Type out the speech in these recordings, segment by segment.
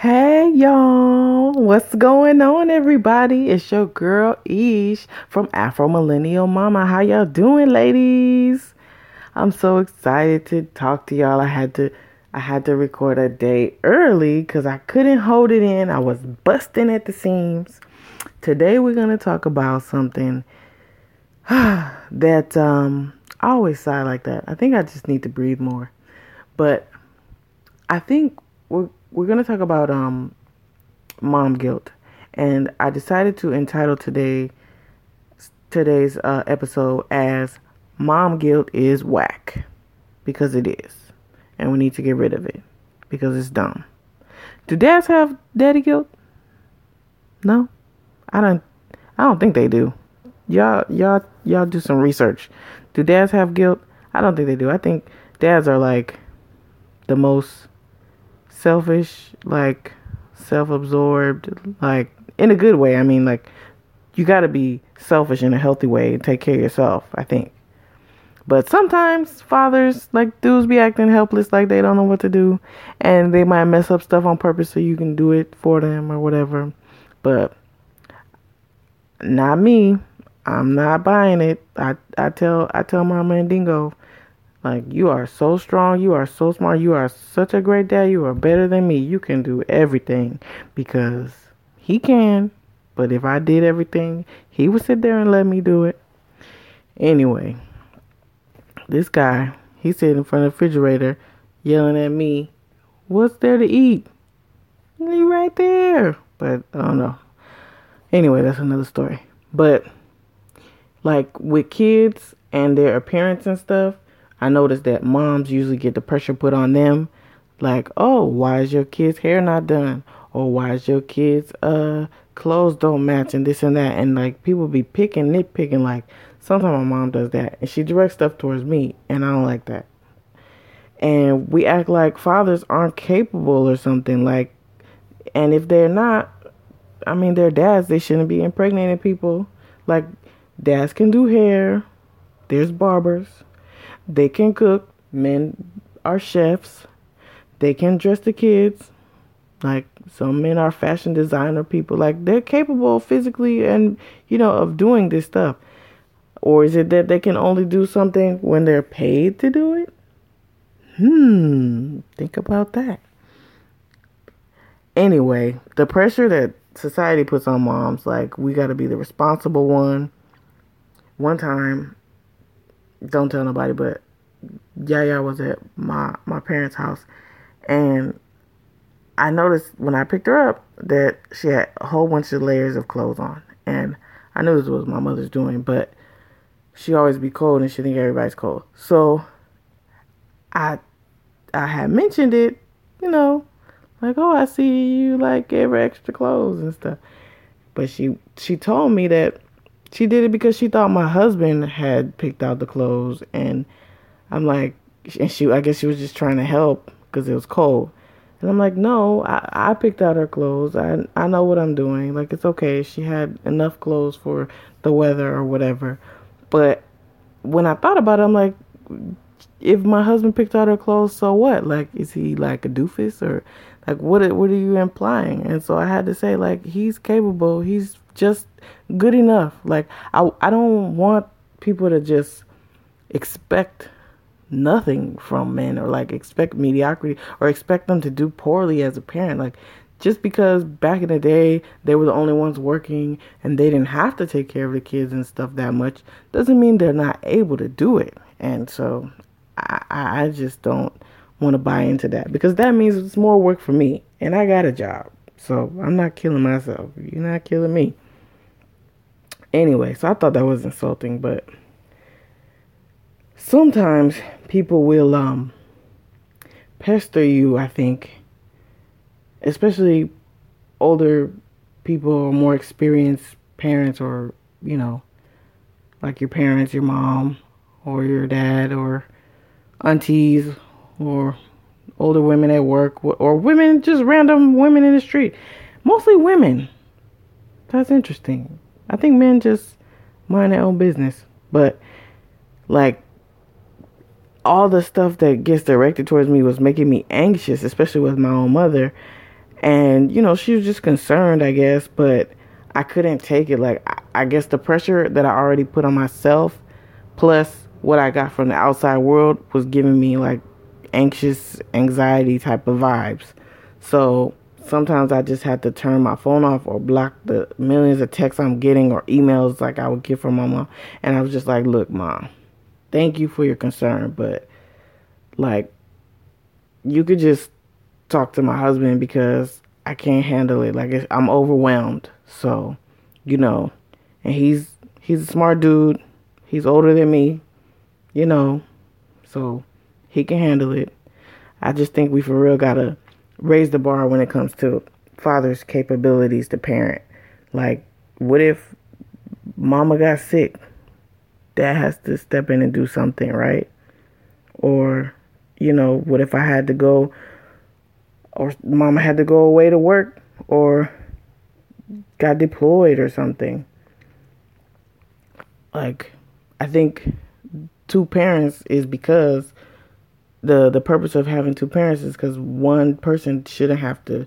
Hey y'all, what's going on, everybody? It's your girl Ish from Afro Millennial Momma. How y'all doing, ladies? I'm so excited to talk to y'all. I had to I had to record a day early because I couldn't hold it in. I was busting at the seams. Today we're gonna talk about something that um I always sigh like that. I think I just need to breathe more. But I think we're we're gonna talk about um mom guilt, and I decided to entitle today today's uh, episode as "Mom Guilt is Wack," because it is, and we need to get rid of it because it's dumb. Do dads have daddy guilt? No, I don't. I don't think they do. Y'all, y'all, y'all do some research. Do dads have guilt? I don't think they do. I think dads are like the most selfish, like self-absorbed, like in a good way. I mean, like you got to be selfish in a healthy way and take care of yourself, I think. But sometimes fathers, like dudes, be acting helpless, like they don't know what to do, and they might mess up stuff on purpose so you can do it for them or whatever. But not me. I'm not buying it. I I tell I tell my man Dingo, like, you are so strong. You are so smart. You are such a great dad. You are better than me. You can do everything because he can. But if I did everything, he would sit there and let me do it. Anyway, this guy, he sitting in front of the refrigerator yelling at me, What's there to eat? You right there. But I don't know. Anyway, that's another story. But like with kids and their appearance and stuff, I noticed that moms usually get the pressure put on them, like, oh, why is your kid's hair not done? Or why is your kid's uh clothes don't match and this and that and like people be picking nitpicking like sometimes my mom does that and she directs stuff towards me and I don't like that. And we act like fathers aren't capable or something like and if they're not I mean they're dads, they shouldn't be impregnating people. Like dads can do hair. There's barbers they can cook. Men are chefs. They can dress the kids. Like some men are fashion designer people. Like they're capable physically and you know of doing this stuff. Or is it that they can only do something when they're paid to do it? Hmm, think about that. Anyway, the pressure that society puts on moms, like we got to be the responsible one. One time, don't tell nobody, but Yaya was at my my parents' house, and I noticed when I picked her up that she had a whole bunch of layers of clothes on, and I knew this was my mother's doing, but she always be cold and she think everybody's cold. So I I had mentioned it, you know, like oh I see you like gave her extra clothes and stuff, but she she told me that she did it because she thought my husband had picked out the clothes and I'm like and she I guess she was just trying to help because it was cold. And I'm like, no, I, I picked out her clothes. I I know what I'm doing. Like it's okay. She had enough clothes for the weather or whatever. But when I thought about it, I'm like, if my husband picked out her clothes, so what? Like, is he like a doofus or like what? What are you implying? And so I had to say, like, he's capable. He's just good enough. Like I I don't want people to just expect nothing from men or like expect mediocrity or expect them to do poorly as a parent. Like just because back in the day they were the only ones working and they didn't have to take care of the kids and stuff that much doesn't mean they're not able to do it. And so I I just don't want to buy into that because that means it's more work for me and I got a job. So I'm not killing myself. You're not killing me. Anyway, so I thought that was insulting, but sometimes people will um pester you, I think. Especially older people or more experienced parents or, you know, like your parents, your mom or your dad or aunties or older women at work or women just random women in the street. Mostly women. That's interesting. I think men just mind their own business, but like all the stuff that gets directed towards me was making me anxious, especially with my own mother. And, you know, she was just concerned, I guess, but I couldn't take it. Like, I guess the pressure that I already put on myself, plus what I got from the outside world, was giving me like anxious, anxiety type of vibes. So sometimes I just had to turn my phone off or block the millions of texts I'm getting or emails like I would get from my mom. And I was just like, look, mom, thank you for your concern, but like, you could just talk to my husband because I can't handle it. Like, I'm overwhelmed. So, you know, and he's he's a smart dude. He's older than me, you know, so he can handle it. I just think we for real gotta raise the bar when it comes to father's capabilities to parent. Like, what if mama got sick? Dad has to step in and do something, right? Or, you know, what if I had to go, or mama had to go away to work, or got deployed or something? Like, I think two parents is because the the purpose of having two parents is because one person shouldn't have to,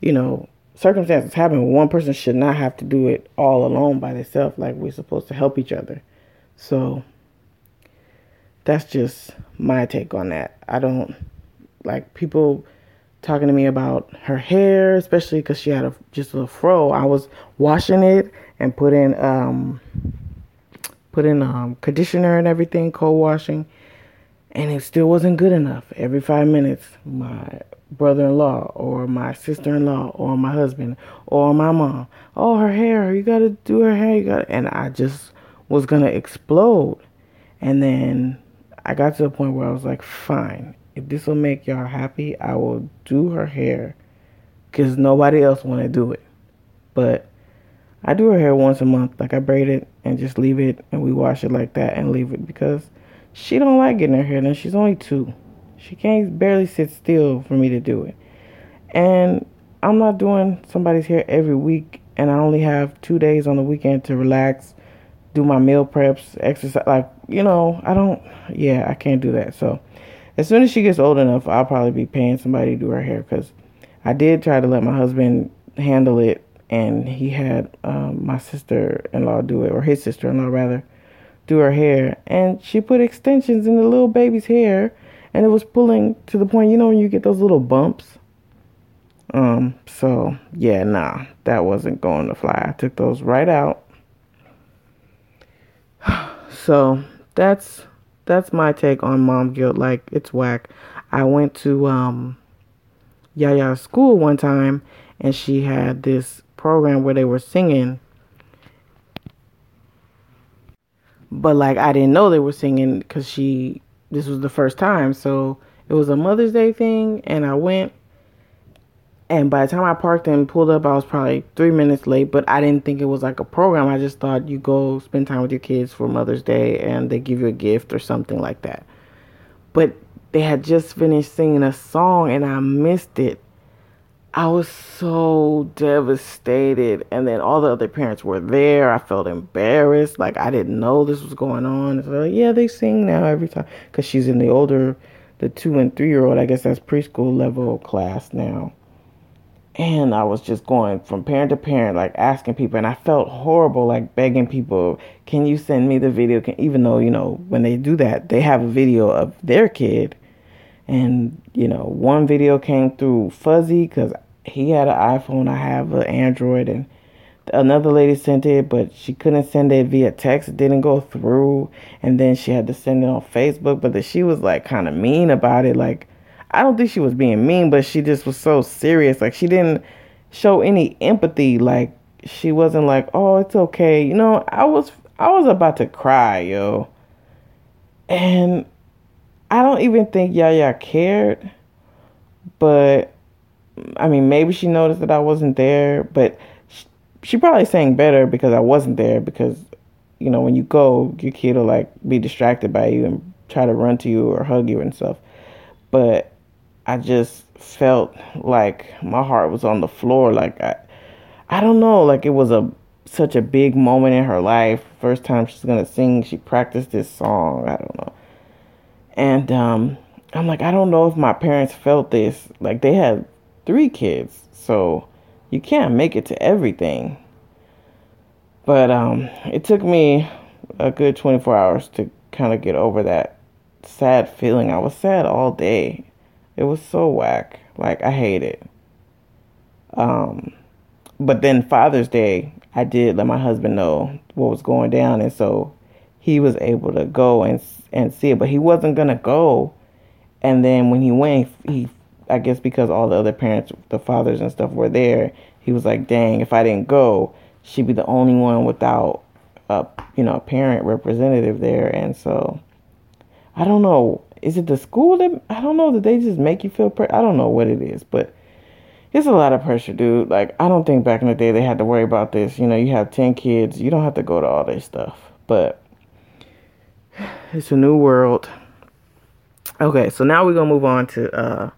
you know, circumstances happen. One person should not have to do it all alone by themselves. Like we're supposed to help each other. So that's just my take on that. I don't like people talking to me about her hair, especially because she had a just a fro. I was washing it and putting um putting um conditioner and everything, cold washing and it still wasn't good enough. Every five minutes, my brother in law or my sister in law or my husband or my mom, oh, her hair, you gotta do her hair, you gotta, and I just was gonna explode. And then I got to the point where I was like, fine, if this will make y'all happy, I will do her hair because nobody else want to do it. But I do her hair once a month, like I braid it and just leave it and we wash it like that and leave it because she don't like getting her hair done. She's only two. She can't barely sit still for me to do it. And I'm not doing somebody's hair every week and I only have two days on the weekend to relax, do my meal preps, exercise like, you know, I don't yeah, I can't do that. So as soon as she gets old enough, I'll probably be paying somebody to do her hair because I did try to let my husband handle it, and he had um, my sister in law do it, or his sister in law rather, do her hair and she put extensions in the little baby's hair and it was pulling to the point you know when you get those little bumps? Um so yeah nah that wasn't going to fly. I took those right out. So that's that's my take on mom guilt. Like it's whack. I went to um yaya's school one time and she had this program where they were singing but like I didn't know they were singing because she this was the first time, so it was a Mother's Day thing, and I went. And by the time I parked and pulled up, I was probably three minutes late. But I didn't think it was like a program. I just thought you go spend time with your kids for Mother's Day, and they give you a gift or something like that. But they had just finished singing a song, and I missed it. I was so devastated. And then all the other parents were there. I felt embarrassed. Like I didn't know this was going on. So, like, yeah, they sing now every time. Because she's in the older, the two and three year old, I guess that's preschool level class now. And I was just going from parent to parent, like asking people. And I felt horrible, like begging people, can you send me the video? Can, even though, you know, when they do that, they have a video of their kid and you know one video came through fuzzy because he had an iphone i have an android and another lady sent it but she couldn't send it via text. It didn't go through and then she had to send it on facebook but she was like kind of mean about it like i don't think she was being mean but she just was so serious like she didn't show any empathy like she wasn't like oh it's okay you know i was i was about to cry yo. And I don't even think Yaya cared, but I mean, maybe she noticed that I wasn't there, but she, she probably sang better because I wasn't there because, you know, when you go, your kid will like be distracted by you and try to run to you or hug you and stuff. But I just felt like my heart was on the floor. Like I, I don't know, like it was a such a big moment in her life. First time she's gonna sing, she practiced this song. I don't know. And um, I'm like, I don't know if my parents felt this. Like they had three kids, so you can't make it to everything. But um, it took me a good 24 hours to kind of get over that sad feeling. I was sad all day. It was so whack. Like I hate it. Um, but then Father's Day, I did let my husband know what was going down, and so he was able to go and and see it. But he wasn't gonna go. And then when he went, he I guess because all the other parents, the fathers and stuff were there, he was like, "Dang, if I didn't go, she'd be the only one without a you know a parent representative there." And so I don't know. Is it the school that I don't know that they just make you feel? Pre- I don't know what it is, but it's a lot of pressure, dude. Like I don't think back in the day they had to worry about this. You know, you have ten kids, you don't have to go to all this stuff. But it's a new world. Okay, so now we're gonna move on to uh,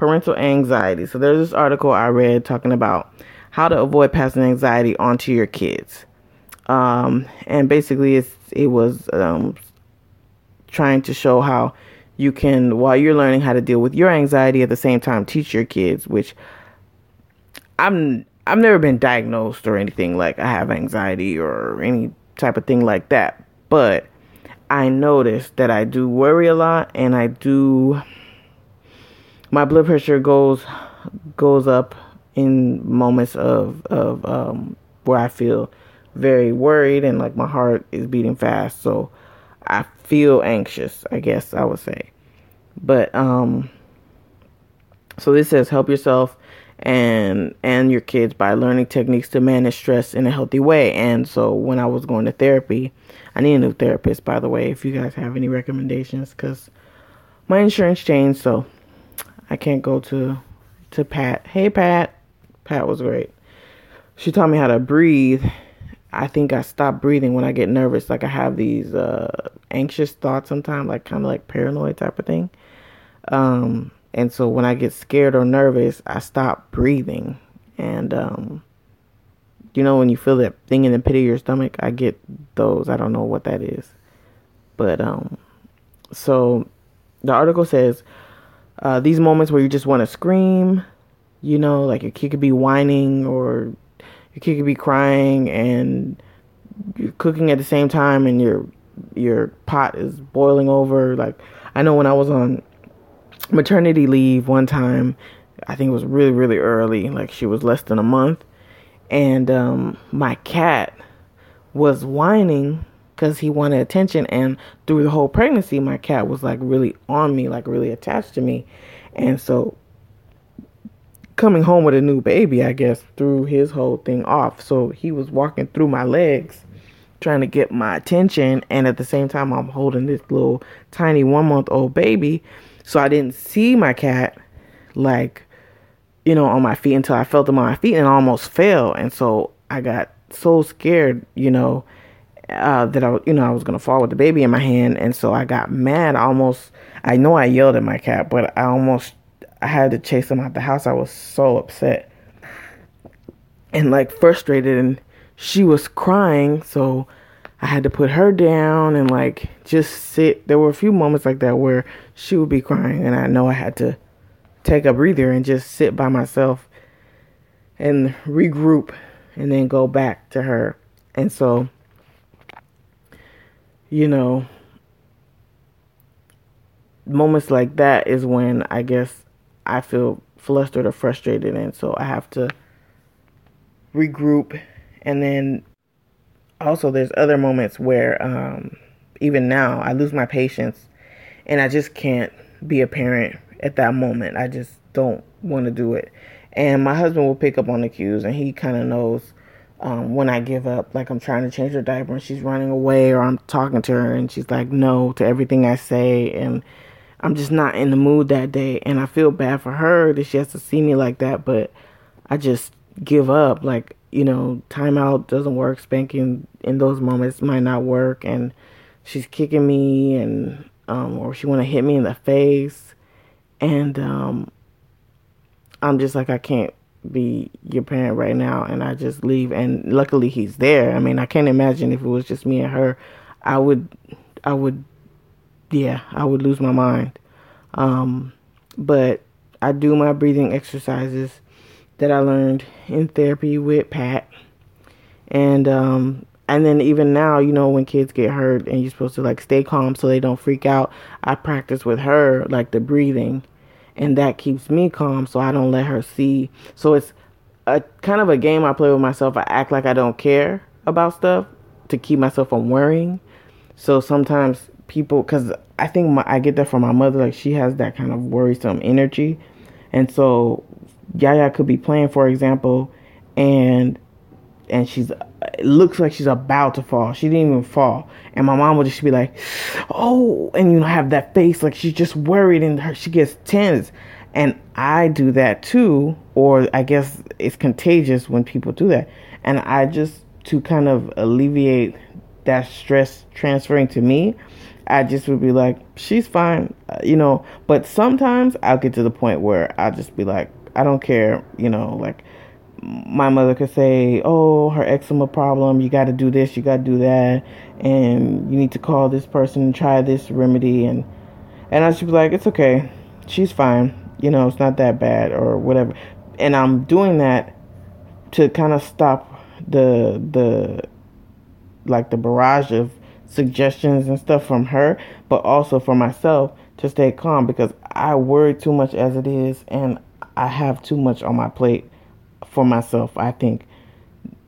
parental anxiety. So there's this article I read talking about how to avoid passing anxiety onto your kids. Um, and basically, it's it was um, trying to show how you can, while you're learning how to deal with your anxiety, at the same time teach your kids. Which I'm I've never been diagnosed or anything like I have anxiety or any type of thing like that, but I notice that I do worry a lot and I do my blood pressure goes goes up in moments of of um, where I feel very worried and like my heart is beating fast. So I feel anxious, I guess I would say. But um so this says help yourself and and your kids by learning techniques to manage stress in a healthy way. And so when I was going to therapy, I need a new therapist by the way if you guys have any recommendations cuz my insurance changed so I can't go to to Pat. Hey Pat. Pat was great. She taught me how to breathe I think I stop breathing when I get nervous. Like I have these uh, anxious thoughts sometimes, like kind of like paranoid type of thing. Um, and so when I get scared or nervous, I stop breathing. And um, you know when you feel that thing in the pit of your stomach, I get those. I don't know what that is, but um, so the article says uh, these moments where you just want to scream, you know, like your kid could be whining or your kid could be crying and you're cooking at the same time and your your pot is boiling over. Like I know when I was on maternity leave one time I think it was really really early like she was less than a month and um, my cat was whining because he wanted attention and through the whole pregnancy my cat was like really on me like really attached to me and so coming home with a new baby, I guess, threw his whole thing off. So he was walking through my legs trying to get my attention and at the same time I'm holding this little tiny 1 month old baby. So I didn't see my cat like you know on my feet until I felt him on my feet and almost fell and so I got so scared, you know, uh, that I, you know, I was gonna fall with the baby in my hand, and so I got mad. Almost, I know I yelled at my cat, but I almost I had to chase him out the house. I was so upset and like frustrated and she was crying, so I had to put her down and like just sit. There were a few moments like that where she would be crying and I know I had to take a breather and just sit by myself and regroup and then go back to her. And so you know moments like that is when I guess I feel flustered or frustrated, and so I have to regroup. And then also, there's other moments where um, even now I lose my patience, and I just can't be a parent at that moment. I just don't want to do it. And my husband will pick up on the cues, and he kind of knows um, when I give up, like I'm trying to change her diaper and she's running away, or I'm talking to her and she's like no to everything I say, and I'm just not in the mood that day. And I feel bad for her that she has to see me like that, but I just give up. Like, you know, timeout doesn't work. Spanking in those moments might not work. And she's kicking me and, um, or she want to hit me in the face. And, um, I'm just like, I can't be your parent right now. And I just leave. And luckily he's there. I mean, I can't imagine if it was just me and her, I would, I would yeah, I would lose my mind. Um, but I do my breathing exercises that I learned in therapy with Pat. And um and then even now, you know, when kids get hurt and you're supposed to like stay calm so they don't freak out, I practice with her like the breathing and that keeps me calm so I don't let her see. So it's a kind of a game I play with myself. I act like I don't care about stuff to keep myself from worrying. So sometimes people, because I think my, I get that from my mother, like she has that kind of worrisome energy. And so Yaya could be playing, for example, and and she's it looks like she's about to fall. She didn't even fall. And my mom would just be like, "Oh," and you know have that face like she's just worried and her she gets tense. And I do that too, or I guess it's contagious when people do that. And I just to kind of alleviate that stress transferring to me, I just would be like, "She's fine," uh, you know. But sometimes I'll get to the point where I'll just be like, "I don't care," you know, like my mother could say, "Oh, her eczema problem. You got to do this. You got to do that, and you need to call this person and try this remedy." And and I should be like, "It's okay. She's fine. You know, it's not that bad or whatever." And I'm doing that to kind of stop the the like the barrage of suggestions and stuff from her, but also for myself to stay calm because I worry too much as it is, and I have too much on my plate for myself. I think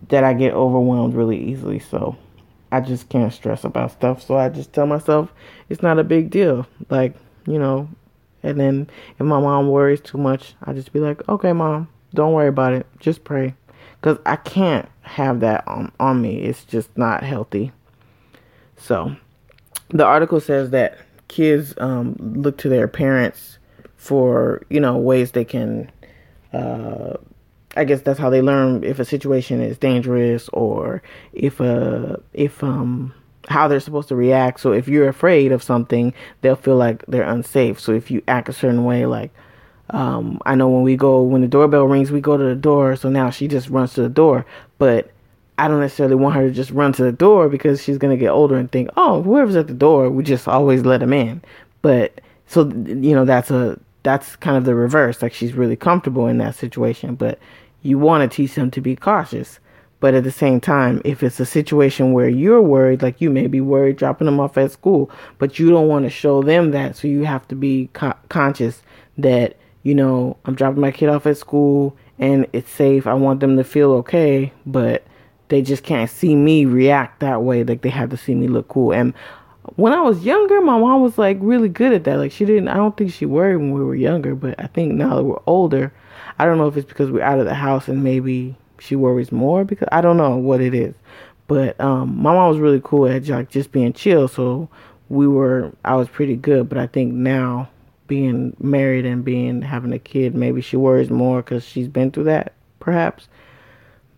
that I get overwhelmed really easily. So I just can't stress about stuff. So I just tell myself it's not a big deal. Like, you know, and then if my mom worries too much, I just be like, okay, mom, don't worry about it. Just pray. Because I can't have that on, on me. It's just not healthy. So the article says that kids um, look to their parents for, you know, ways they can uh, I guess that's how they learn if a situation is dangerous or if a uh, if um how they're supposed to react. So if you're afraid of something, they'll feel like they're unsafe. So if you act a certain way, like um, I know when we go when the doorbell rings, we go to the door. So now she just runs to the door, but I don't necessarily want her to just run to the door because she's gonna get older and think, oh, whoever's at the door, we just always let them in. But so you know that's a that's kind of the reverse. Like she's really comfortable in that situation, but you want to teach them to be cautious. But at the same time, if it's a situation where you're worried, like you may be worried dropping them off at school, but you don't want to show them that, so you have to be co- conscious that, you know, I'm dropping my kid off at school and it's safe. I want them to feel okay, but they just can't see me react that way. Like they have to see me look cool. And when I was younger, my mom was like really good at that. Like she didn't, I don't think she worried when we were younger, but I think now that we're older, I don't know if it's because we're out of the house and maybe she worries more because I don't know what it is. But um, my mom was really cool at like just being chill, so we were I was pretty good. But I think now being married and being having a kid, maybe she worries more because she's been through that, perhaps.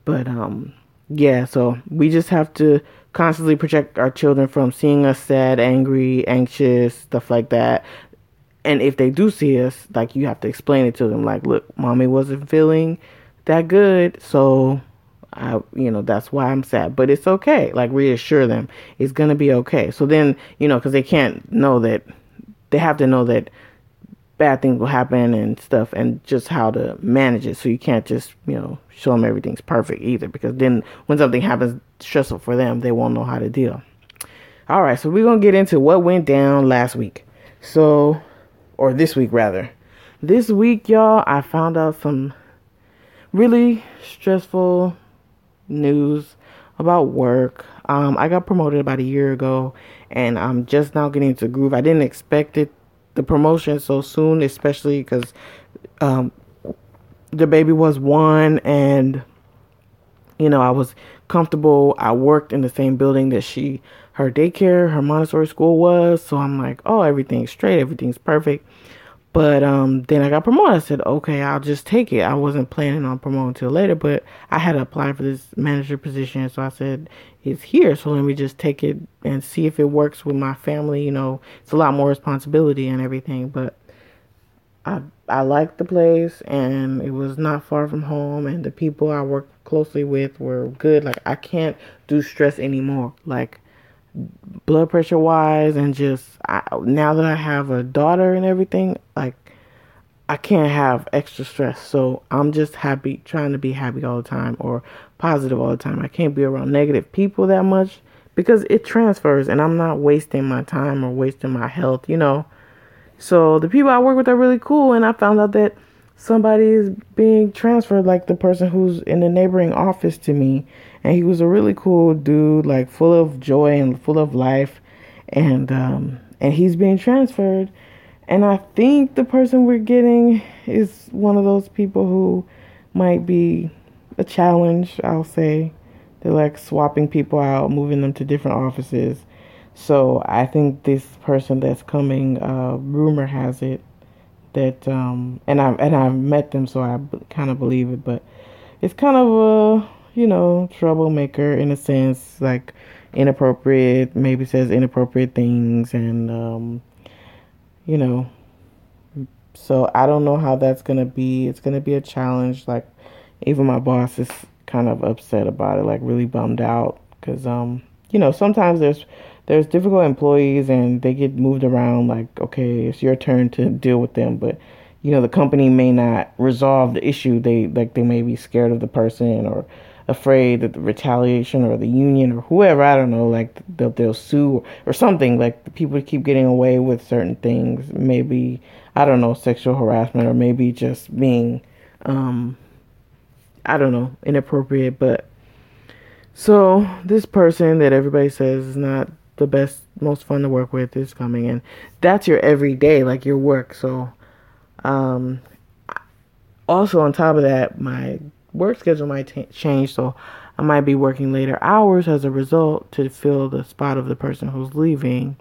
But um, yeah, so we just have to constantly protect our children from seeing us sad, angry, anxious, stuff like that and if they do see us, like you have to explain it to them, like, look, mommy wasn't feeling that good, so I, you know, that's why I'm sad. But it's okay. Like reassure them, it's gonna be okay. So then, you know, because they can't know that, they have to know that bad things will happen and stuff, and just how to manage it. So you can't just, you know, show them everything's perfect either, because then when something happens stressful for them, they won't know how to deal. All right, so we're gonna get into what went down last week. So or this week rather. This week, y'all, I found out some really stressful news about work. Um, I got promoted about a year ago, and I'm just now getting into groove. I didn't expect it, the promotion so soon, especially because um, the baby was one, and you know I was comfortable. I worked in the same building that she her daycare, her Montessori school was. So I'm like, oh, everything's straight, everything's perfect. But um, then I got promoted. I said, okay, I'll just take it. I wasn't planning on promoting until later, but I had to apply for this manager position. So I said, it's here. So let me just take it and see if it works with my family. You know, it's a lot more responsibility and everything, but I I liked the place and it was not far from home and the people I worked closely with were good. Like I can't do stress anymore. Like blood pressure wise and just I, now that I have a daughter and everything, like I can't have extra stress. So I'm just happy, trying to be happy all the time or positive all the time. I can't be around negative people that much because it transfers and I'm not wasting my time or wasting my health, you know. So the people I work with are really cool and I found out that somebody is being transferred like the person who's in the neighboring office to me and he was a really cool dude like full of joy and full of life and um and he's being transferred and I think the person we're getting is one of those people who might be a challenge, I'll say. They're like swapping people out, moving them to different offices. So I think this person that's coming, uh, rumor has it that, um, and I and I've met them, so I b- kind of believe it. But it's kind of a, you know, troublemaker in a sense, like inappropriate, maybe says inappropriate things, and um, you know. So I don't know how that's gonna be. It's gonna be a challenge. Like even my boss is kind of upset about it, like really bummed out because um you know sometimes there's there's difficult employees and they get moved around. Like okay, it's your turn to deal with them, but you know the company may not resolve the issue. They like they may be scared of the person or afraid that the retaliation or the union or whoever I don't know like they'll, they'll sue or something like people keep getting away with certain things maybe I don't know sexual harassment or maybe just being um I don't know inappropriate but so this person that everybody says is not the best most fun to work with is coming in. that's your everyday like your work so um also on top of that my work schedule might t- change, so I might be working later hours as a result to fill the spot of the person who's leaving,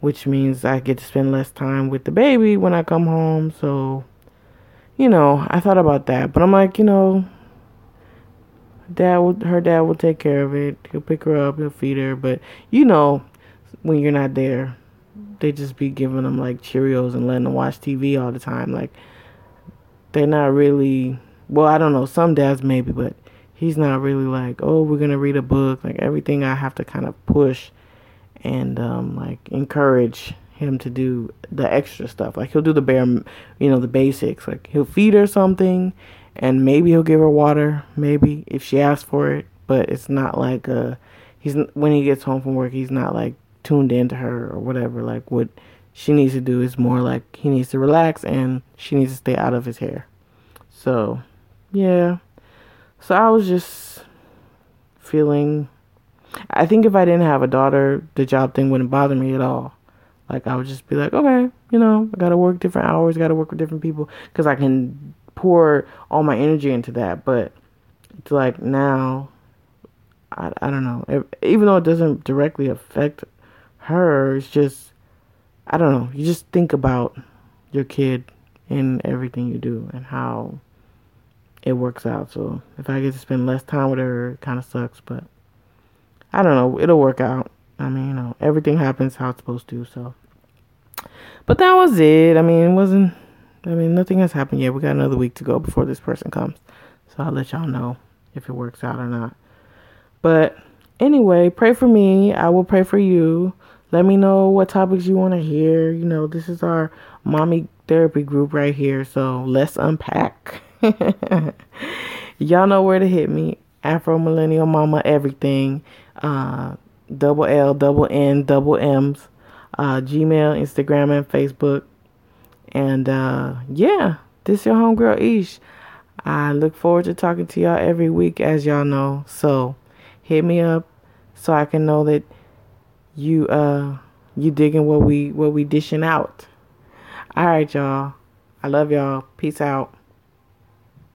which means I get to spend less time with the baby when I come home. So, you know, I thought about that, but I'm like, you know, dad will, her dad will take care of it. He'll pick her up, he'll feed her, but you know, when you're not there, they just be giving them like Cheerios and letting them watch TV all the time. Like, they're not really well, I don't know, some dads maybe, but he's not really like, oh, we're gonna read a book. Like everything, I have to kind of push and um, like encourage him to do the extra stuff. Like he'll do the bare, you know, the basics. Like he'll feed her something, and maybe he'll give her water, maybe if she asks for it. But it's not like uh, he's when he gets home from work, he's not like tuned into her or whatever. Like what she needs to do is more like he needs to relax and she needs to stay out of his hair. So yeah. So I was just feeling. I think if I didn't have a daughter, the job thing wouldn't bother me at all. Like I would just be like, okay, you know, I gotta work different hours, gotta work with different people, because I can pour all my energy into that. But it's like now, I I don't know. If, even though it doesn't directly affect her, it's just I don't know. You just think about your kid in everything you do and how it works out. So if I get to spend less time with her, it kind of sucks, but I don't know. It'll work out. I mean, you know, everything happens how it's supposed to. So, but that was it. I mean, it wasn't. I mean, nothing has happened yet. We got another week to go before this person comes. So I'll let y'all know if it works out or not. But anyway, pray for me. I will pray for you. Let me know what topics you want to hear. You know, this is our mommy therapy group right here. So let's unpack. Y'all know where to hit me. Afro Millennial Momma Everything. Uh, double L, double N, double M's. Uh, Gmail, Instagram, and Facebook. And uh, yeah, this your homegirl Ish. I look forward to talking to y'all every week, as y'all know. So hit me up so I can know that you uh you digging what we what we dishing out. All right, y'all. I love y'all. Peace out.